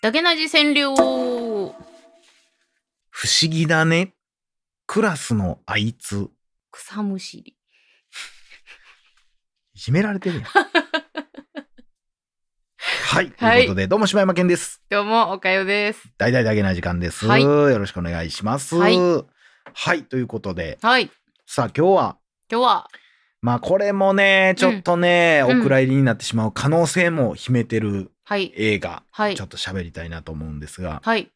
だけなじ川柳不思議だね。クラスのあいつ。草むしり。いじめられてるやん。はい。とはいいうことで、どうも柴山健です。どうも、おかよです。大々だけな時間です。はいよろしくお願いします。はいはい。ということで、はい。さあ今日は、今日は、まあこれもね、ちょっとね、うんお蔵入りになってしまう可能性も秘めてるはい。映画、はいちょ。っと喋りたいなと思うんですが、はい。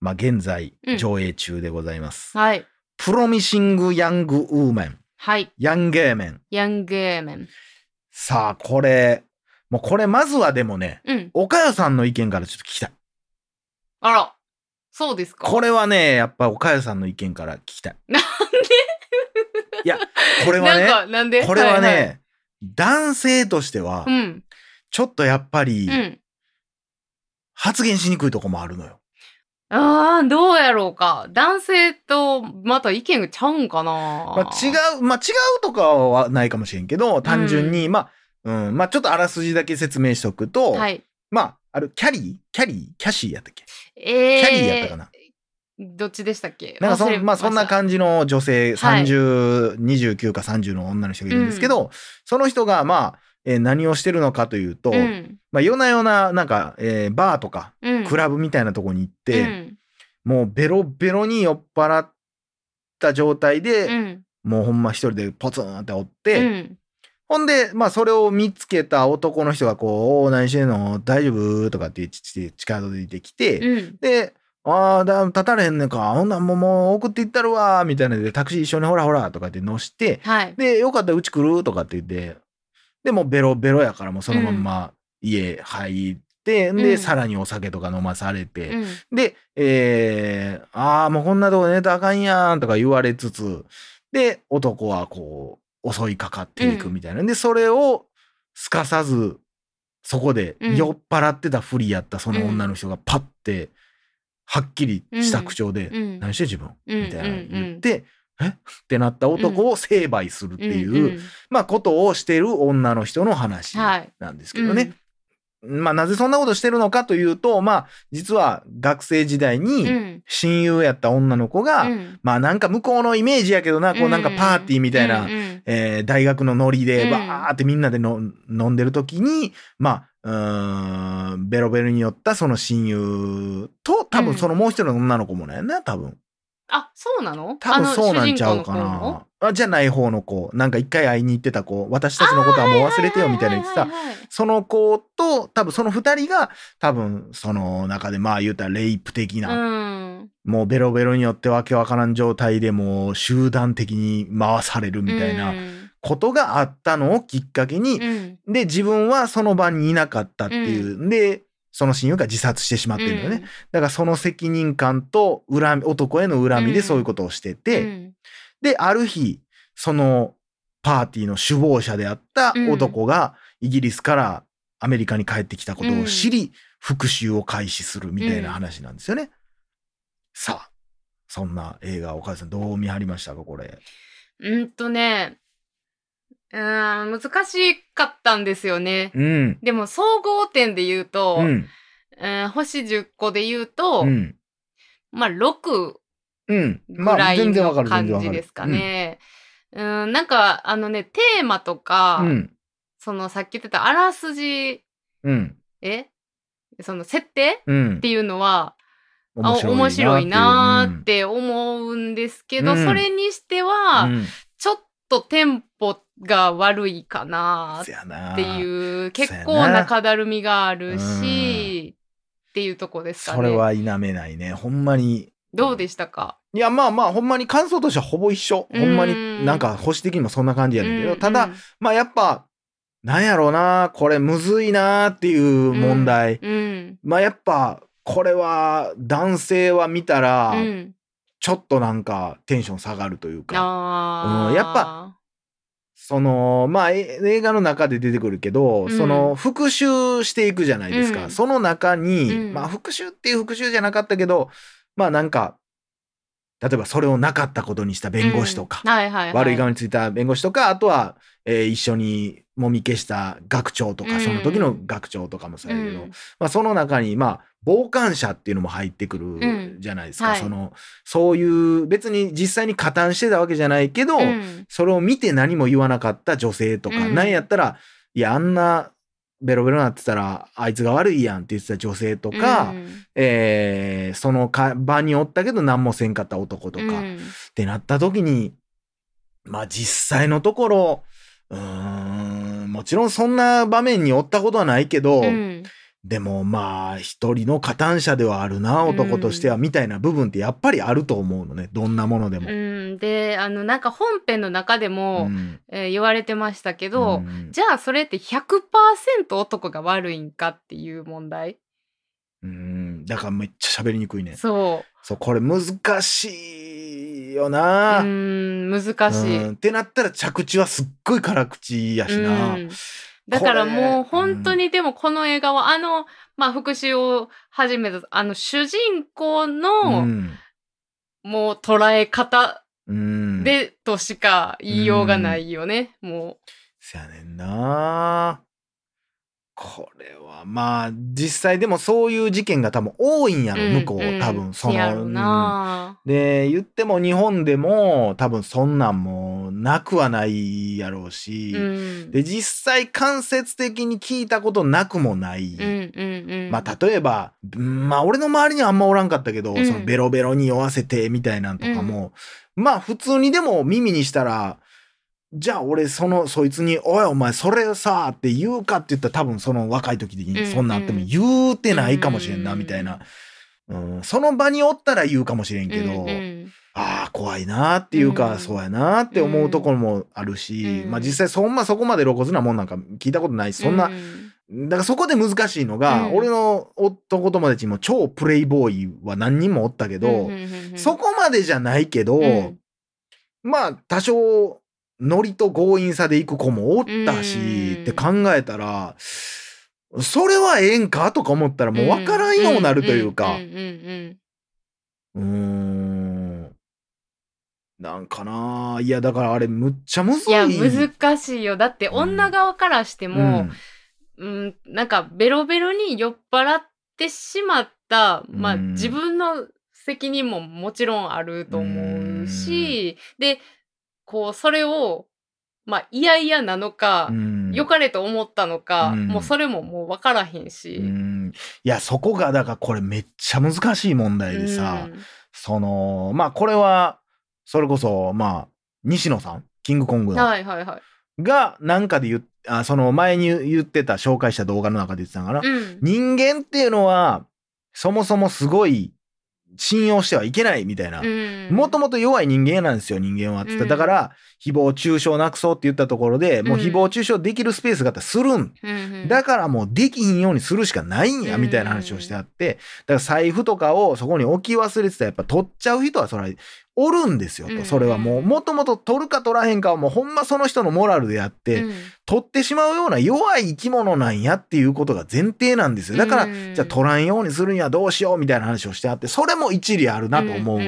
まあ現在うん上映中でございます。はい。プロミシング・ヤング・ウーメン、はい。ヤンゲーメン。ヤングーメン。さあこれ、もうこれまずはでもね、うん。岡谷さんの意見からちょっと聞きたい。あら。そうですか？これはね、やっぱ岡谷さんの意見から聞きたい。な んいや、これはね、なんか、なんで？これはね、いい男性としてはう、ん。ちょっとやっぱりうん。発言しにくいとこもあるのよ。ああ、どうやろうか。男性とまた意見がちゃうんかな。まあ、違う、まあ、違うとかはないかもしれんけど、単純に、まあ、うん、まあ、ちょっとあらすじだけ説明しとくと、はい。まあ、ある、キャリー？キャリー？キャシーやったっけ？えー、キャリーやったかな、どっちでしたっけ？なんかそん、まあ、そんな感じの女性、はい30、29か30の女の人がいるんですけど、その人が、まあ、えー何をしてるのかというと、うん。まあ、夜な夜な、なんか、えーバーとか、うん。クラブみたいなとこに行って、うん。もうベロベロに酔っ払った状態で、うん。もうほんま一人でポツンっておって、うん。ほんで、まあそれを見つけた男の人がこう、おー何してんの？大丈夫？とかって近づいてきて、うん。で、ああ、だ立たれへんねんか。ほんなんもうもう送っていったるわみたいなので、タクシー一緒にほらほらとかって乗して、はい。で、よかったらうち来るとかって言って、でもうベロベロやからもうそのまんま家入って、で、うんさらにお酒とか飲まされて、うん。で、えー、ああ、もうこんなとこ寝たらあかんやんとか言われつつ、で、男はこう、襲いかかっていくみたいな。で、それをすかさず、そこでうん酔っ払ってたふりやったその女の人がパッて、はっきりした口調で、うん。何して自分？うん。みたいなの言って、え？ってなった男を成敗するっていう、まあ、ことをしてる女の人の話はい。なんですけどね。まあ、なぜそんなことしてるのかというと、まあ、実は学生時代うん。にうん。親友やった女の子が、うん。まあなんか向こうのイメージやけどな、こうなんかパーティーみたいな、うんうん。えー大学のノリでうん。バーってみんなでの飲んでる時に、まあ、うーん、ベロベロに寄ったその親友と、多分そのもう一人の女の子もね、な、多分。あ、そうなの？多分そうなんちゃうかな。あじゃない方の子。なんか一回会いに行ってた子。私たちのことはもう忘れてよみたいな言ってたその子と、多分その二人が、多分その中でまあ言うたらレイプ的な、うん。もうベロベロによってわけわからん状態でもう集団的に回されるみたいなうんことがあったのをきっかけに、うん。で、自分はその場にいなかったっていう。で、その親友が自殺してしまってるのよね。だからその責任感と恨み、男への恨みでそういうことをしてうて、ん。で、ある日、そのパーティーの首謀者であった男がイギリスからアメリカに帰ってきたことを知り、復讐を開始するみたいな話なんですよね。さあ、そんな映画、お母さんどう見張りましたか、これ。うんとね、うーん、難しかったんですよね。うん。でも、総合点で言うと、うん。うん星10個で言うと、うん。まあ、6うん。ぐらいの感。じですかね。うん、なんか、あのね、テーマとか、うん。そのさっき言ってたあらすじ、うん。え？その設定？うん。っていうのは、あ面面白いなーっってて思うんですけど、うんそれにしては、とテンポが悪いかなっていう、結構なかだるみがあるうんし、っていうとこですかね。それは否めないね。ほんまに。どうでしたか？いや、まあまあ、ほんまに感想としてはほぼ一緒。ほんまになんか、保守的にもそんな感じやねんけど、ただ、、まあやっぱ、なんやろうな、これむずいなっていう問題。まあやっぱ、これは男性は見たら、うん。ちょっとなんかテンション下がるというか、うんやっぱ、その、まあえ映画の中で出てくるけど、うん。その復讐していくじゃないですか。うん。その中に、うん。まあ復讐っていう復讐じゃなかったけど、まあなんか、例えばそれをなかったことにした弁護士とか、悪い側についた弁護士とか、あとは、えー一緒にもみ消した学長とか、うん。その時の学長とかもそうやけど、うん。まあ、その中に、まあ、傍観者っていうのも入ってくるん。じゃないですか。はい。その、そういう、別に実際に加担してたわけじゃないけど、うん。それを見て何も言わなかった女性とか、うん。なんやったら、いや、あんな、ベロベロなってたら、あいつが悪いやんって言ってた女性とか、うん。えーそのか場におったけど何もせんかった男とか、っうん。てなった時に、まあ実際のところ、うーん、もちろんそんな場面におったことはないけど、うん。でもまあ一人の加担者ではあるな男としてはみたいな部分ってやっぱりあると思うのねどんなものでも。うん、であのなんか本編の中でも、ん。えー言われてましたけど、うん。じゃあそれって100%男が悪いんかっていう問題？うん。だからめっちゃ喋りにくいね。そそうこれ難しいような。うん難しい、うん。ってなったら着地はすっごい辛口やしな。うん。だからもう本当にでもこの映画はあの、まあ、復讐を始めたあの主人公うのん。もう捉え方うん、でとしか言いようがないよね、もせやねんな。これはまあ実際でもそういう事件が多分多いんやう。ろ、向こう、ん多分その。やろな、で言っても日本でも多分そんなんもなくはないやろうし、うん、で実際間接的に聞いたことなくもない、うんうんうん。まあ例えばうんまあ俺の周りにはあんまおらんかったけど、うん。そのベロベロに酔わせてみたいなんとかも、まあ普通にでも耳にしたらじゃあ俺そのそいつに「おいお前それさ」って言うかって言ったら多分その若い時うん。にそんなんあっても言うてないかもしれんなうんみたいな、うん、その場におったら言うかもしれんけど、うんうん。ああ怖いなっていうか、うん。そうやなって思うところもあるし、うん。まあ実際そんなそこまで露骨なもんなんか聞いたことないしそんな、うん。だからそこで難しいのが、うん。俺の男友達にも超プレイボーイは何人もおったけど、そこまでじゃないけど、うん。まあ多少ノリと強引さで行く子もおったし、うん。って考えたらそれはええんかとか思ったらもう分からんようになるというか。んんうんうーん。なんかないやだからあれむっちゃむずうんい。いや難しいよ。だって女側からしても、うん、なんかベロベロに酔っ払ってしまった、まあうん自分の責任ももちろんあると思うし、で、こうそれを、まあ嫌々なのか、うん。良かれと思ったのか、うん。もうそれももう分からへんし。うん。いやそこがだからこれめっちゃ難しい問題でさ、そのまあこれはそれこそまあ西野さん？キングコングうんの。はいはいはい。がなんかで言っあその前に言ってた紹介した動画の中で言ってたのかな、うん。人間っていうのはそもそもすごい信用してはいけないみたいな。もともと弱い人間なんですよ、人間は。つってうんだから、誹謗中傷なくそうって言ったところで、もううん誹謗中傷できるスペースがあったらするん。うん、だからもうできひんようにするしかないんや、うんみたいな話をしてあって、だから財布とかをそこに置き忘れてたらやっぱ取っちゃう人はそれはおるんですよと。うんそれはもう、もともと取るか取らへんかはもうほんまその人のモラルであって、うん。取ってしまうような弱い生き物なんやっていうことが前提なんですよ。だから、うんじゃあ取らんようにするにはどうしようみたいな話をしてあって、それも一理あるなと思う。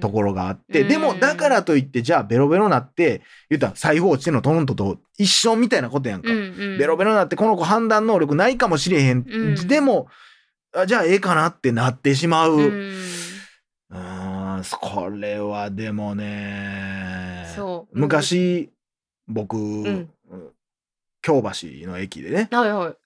ところがあって、うんでもだからといってじゃあベロベロなって言ったら財布落ちてんのトロントと一緒みたいなことやんか、ベロベロなってこの子判断能力ないかもしれへん、うん。でもあじゃあええかなってなってしまう、ううんーんこれはでもねそう。昔僕、ん。京橋の駅でねはいはい。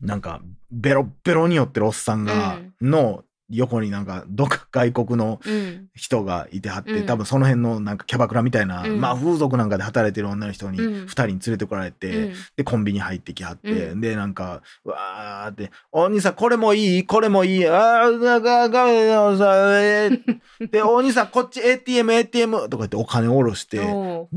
なんかベロッベロに寄ってるおっさんが、の横になんかどっか外国のうん。人がいてはって、うん。多分その辺のなんかキャバクラみたいな、うん。まあ風俗なんかで働いてる女の人にうん。2人に連れてこられて、うん。でコンビニ入ってきはって、うでなんかわーって「お兄さんこれもいい？これもいいあーだがががさえーでお兄さんこっち ATMATM」とか言ってお金下ろしてブワー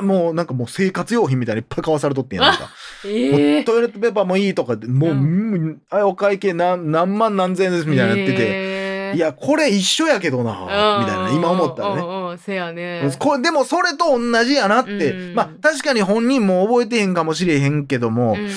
もうなんかもう生活用品みたいにいっぱい買わされとってんやんか。ええトイレットペーパーもいいとかもう、うんうんあお会計何何万何千円ですみたいなやってて。ていや、これ一緒やけどな、みたいな、今思ったらね。ね。せやね。これでもそれと同じやなって、うんまあ確かに本人も覚えてへんかもしれへんけども、うん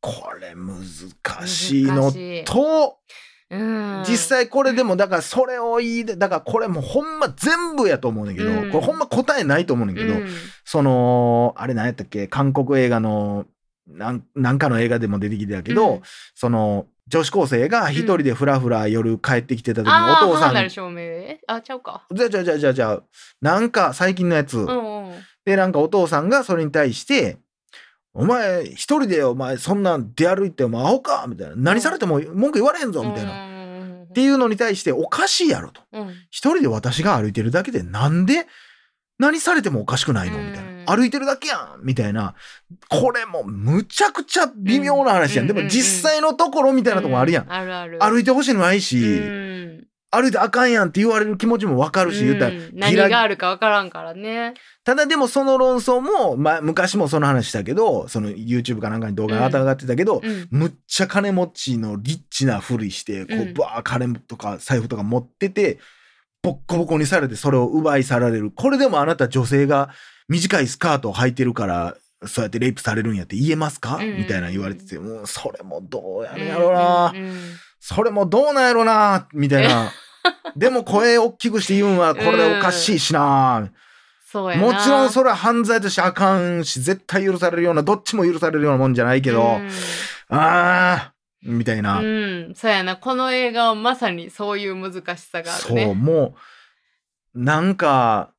これ難しいのと、うん実際これでもだからそれを言いでだからこれもうほんま全部やと思うねんけど、うん。これほんま答えないと思うねんけど、うん。そのあれ何やったっけ韓国映画のなんなんかの映画でも出てきてたけど、うん。その女子高生が一人でふらふら夜帰ってきてた時にああお父さん、花なる照明？えあちゃうか。じゃあじゃあじゃあじゃあじゃあなんか最近のやつ、うんうん。でなんかお父さんがそれに対して「お前一人でお前そんなん出歩いてお前アホか」みたいな「何されても文句言われへんぞ」みたいな。なっていうのに対しておかしいやろと。うん。一人で私が歩いてるだけでなんで何されてもおかしくないのみたいうんな。歩いてるだけやんみたいな。これもむちゃくちゃ微妙な話やん。でうん。も実際のところみたいなとこもあるやん。歩いてほしいのないし、うん歩いてあかんやんって言われる気持ちもわかるし、言ったら。うん何があるかわからんからね。ただでもその論争も、まあ昔もその話したけど、その YouTube かなんかに動画が上がってたけど、うん。むっちゃ金持ちのリッチなふりして、こうバー金とか財布とか持ってて、ボッコボコにされてそれを奪い去られる。これでもあなた女性が短いスカートを履いてるから、そうやってレイプされるんやって言えますか、うんみたいな言われてて、もうそれもどうやるんやろうな、うんうんそれもどうなんやろうなみたいな。でも声大きくして言うんはこれでおかしいしな、そうやな。もちろんそれは犯罪としてあかんし、絶対許されるような、どっちも許されるようなもんじゃないけど、うん。あー、みたいな。うん、そうやな。この映画はまさにそういう難しさがあるそう、ね。もう、なんか、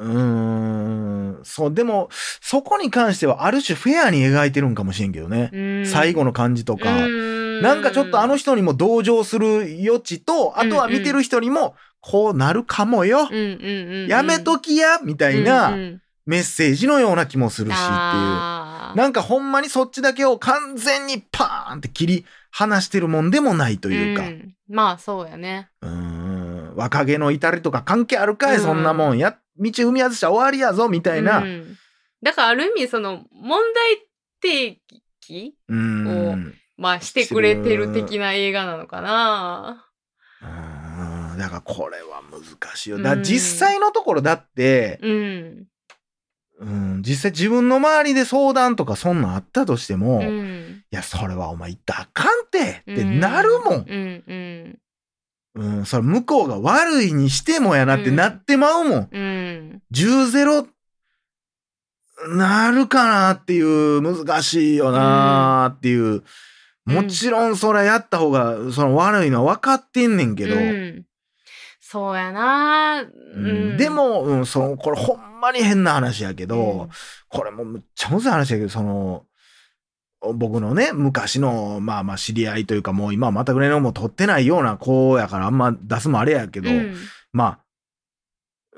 うーん、そう、でも、そこに関しては、ある種フェアに描いてるんかもしれんけどね。うん最後の感じとか。うんなんかちょっとあの人にも同情する余地と、あとは見てる人にも、こうなるかもよ。やめときやみたいなメッセージのような気もするしっていう。なんかほんまにそっちだけを完全にパーンって切り離してるもんでもないというか。んまあそうやね。うーん若気の至りとか関係あるかい、うんそんなもんや道踏み外したら終わりやぞみたいな、ううん。だからある意味その問題提起ーん。まあしてくれてる的な映画なのかな。うーんだからこれは難しいよ。だ実際のところだって、うん。うん、実際自分の周りで相談とかそんなんあったとしても、ういん。やそれはお前言ったらあかんてってなるもん、うんうんうんそれ向こうが悪いにしてもやなってなってまうもん、うん。10-0なるかなっていう難しいよなっていう、うん。もちろんそれやった方がその悪いのは分かってんねんけど、うん。そうやな。ううん。で、も、うん、そのこれほんまに変な話やけど、うん。これもむっちゃむずい話やけどその僕のね昔のまあまあ知り合いというかもう今はまたぐらいのもう取ってないような子やからあんま出すもあれやけど、うんまあ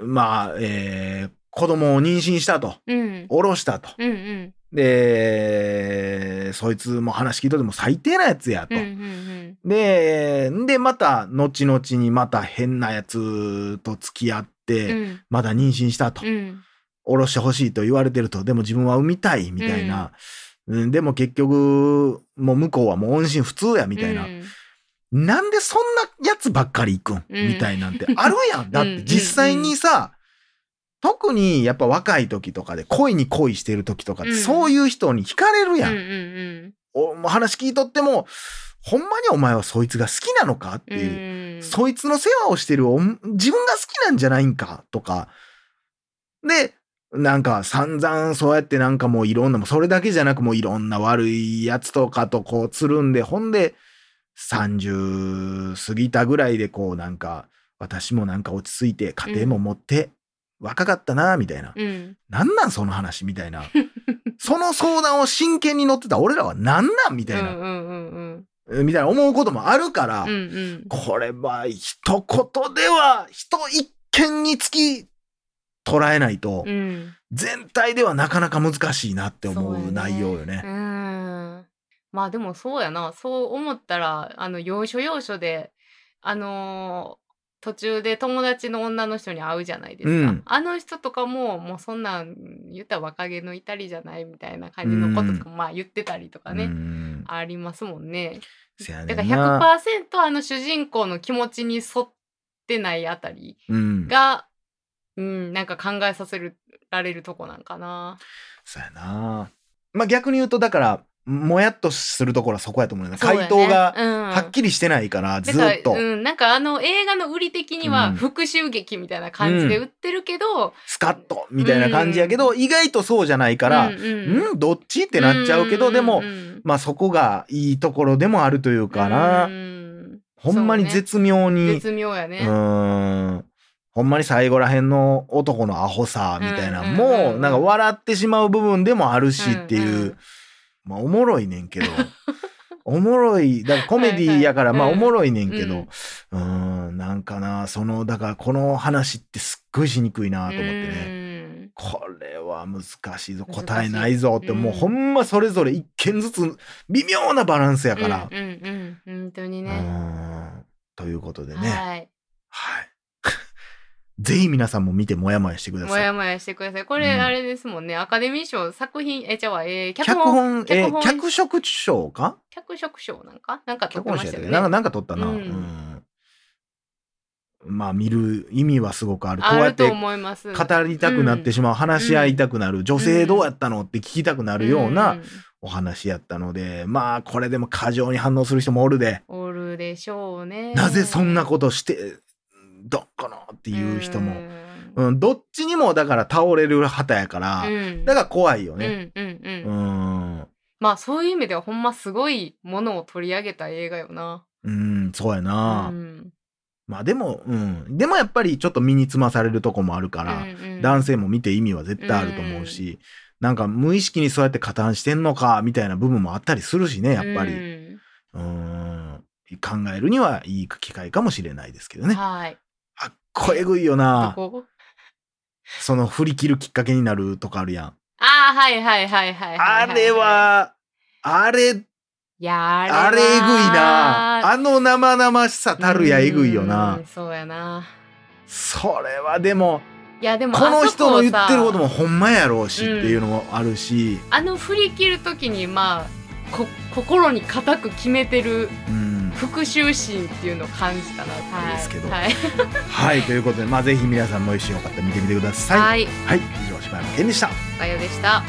まあえー子供を妊娠したとうん下ろしたと。うんうんで、そいつも話聞いとっても最低なやつやと。うんうんで、で、また、後々にまた変なやつと付き合っうて、んまだ妊娠したと。うん下ろしてほしいと言われてると。でも自分は産みたい、みたいな。うんでも結局、もう向こうはもう音信不通や、みたいな。うん。なんでそんなやつばっかり行くん、うん。みたいなんて。あるやん。だっうんて実際にさ、特にやっぱ若い時とかで恋に恋してる時とかって、うん。そういう人に惹かれるやん。うんうんお話聞いとっても、ほんまにお前はそいつが好きなのか？ってうんいう、うん。そいつの世話をしてる自分が好きなんじゃないんか？とか。で、なんか散々そうやってなんかもういろんな、それだけじゃなくもういろんな悪いやつとかとこうつるんで、ほんで30過ぎたぐらいでこうなんか、私もなんか落ち着いて家庭も持って、若かったなみたいな。うんなんなんその話みたいな。その相談を真剣に乗ってた俺らはなんなん？みたいな。うんうんうんみたいな思うこともあるから、うんうんこれは一言では人一見につき捉えないと、うん全体ではなかなか難しいなって思そう内容よね。うんまあでもそうやなそう思ったらあの要所要所であのー途中で友達の女の人に会うじゃないですか、うんあの人とかももうそんなん言ったら若気の至りじゃないみたいな感じのこととか、まあ言ってたりとかね、うんありますもんね。だからんな。100%あの主人公の気持ちに沿ってないあたりうん。が、うん、なんか考えさせられるとこなんかな。そうやな。まあ逆に言うとだからもやっとするところはそこやと思うね回答がうん。はっきりしてないから、ずっと、うん、なんかあの映画の売り的にはうん。復讐劇みたいな感じで売ってるけど、スカッとみたいな感じやけど、意外とそうじゃないから、うんうん、どっちってなっちゃうけど、でも、まあそこがいいところでもあるというかな、うん。ほんまに絶妙に、絶妙やね。うーんほんまに最後らへんの男のアホさみたいなのも、うなんか笑ってしまう部分でもあるしっていう、まあおもろいねんけど おもろいだからコメディやからまあおもろいねんけど、うんうーんなんかなそのだからこの話ってすっごいしにくいなと思ってね。ね。これは難しいぞ答えないぞって、うんもうほんまそれぞれ一件ずつ微妙なバランスやだから。うんうんうん、本当にうね。んということでね。はい。はい。ぜひ皆さんも見てもやもやしてください。もやもやしてください。これ、うんあれですもんね。アカデミー賞作品、え、じゃあ、えー、脚脚本、本、えー脚色賞か？脚色賞なんか？なんか撮っ脚本賞てましたよね。やったっけなんかなんか撮ったな。ううんん。まあ見る意味はすごくある。こうあるとやって思います。語りたくなってしまう、話し合いたくなる、女性どうやったのって聞きたくなるようなお話やったので、まあこれでも過剰に反応する人もおるで、うん。おるでしょうね。なぜそんなことしてどっかのっていう人も、うんうん、どっちにもだから倒れる旗やから、うんだから怖いようんね。うんうん。うん、まあそういう意味ではほんますごいものを取り上げた映画よな。うん、そうやうな。んまあでも、うん、でもやっぱりちょっと身につまされるとこもあるから、うん男性も見て意味は絶対あると思うし、なんか無意識にそうやって加担してんのかみたいな部分もあったりするしねやっぱり、うんうん、考えるにはいい機会かもしれないですけどね。はい。こえぐいよどな。こその振り切るきっかけになるとかあるやん。ああ、はいはいはいはい。あれは、あれ、いやあれはあれえぐいな。あの生々しさたるやえぐいよう。なんそうやな。それはでも、いやでもこの人の言ってることもほんまやろうしっていうのもあるし、あの振り切る時にまあこ心に固く決めてるうん。復讐心っていうのを感じたな。はい。ですけどはい。はい、ということで、まあぜひ皆さんも一緒によかったら見てみてください。はい。はい、以上、柴山健でした。おかよでした。